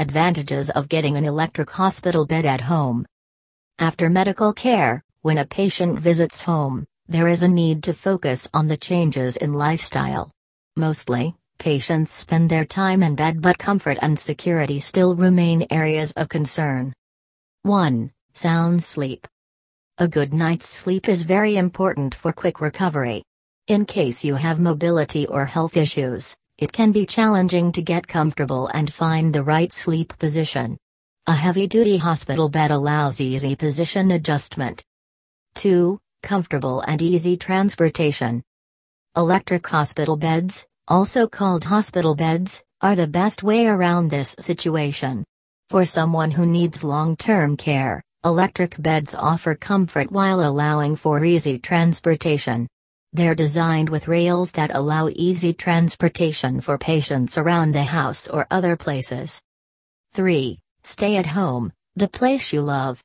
Advantages of getting an electric hospital bed at home. After medical care, when a patient visits home, there is a need to focus on the changes in lifestyle. Mostly, patients spend their time in bed, but comfort and security still remain areas of concern. 1. Sound sleep. A good night's sleep is very important for quick recovery. In case you have mobility or health issues, it can be challenging to get comfortable and find the right sleep position. A heavy duty hospital bed allows easy position adjustment. 2. Comfortable and easy transportation. Electric hospital beds, also called hospital beds, are the best way around this situation. For someone who needs long term care, electric beds offer comfort while allowing for easy transportation. They're designed with rails that allow easy transportation for patients around the house or other places. 3. Stay at home, the place you love.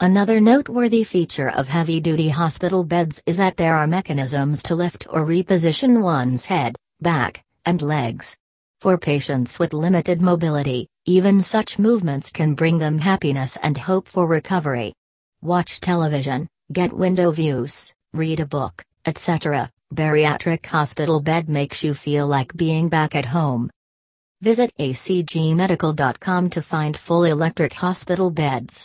Another noteworthy feature of heavy duty hospital beds is that there are mechanisms to lift or reposition one's head, back, and legs. For patients with limited mobility, even such movements can bring them happiness and hope for recovery. Watch television, get window views, read a book, etc. Bariatric hospital bed makes you feel like being back at home. Visit acgmedical.com to find full electric hospital beds.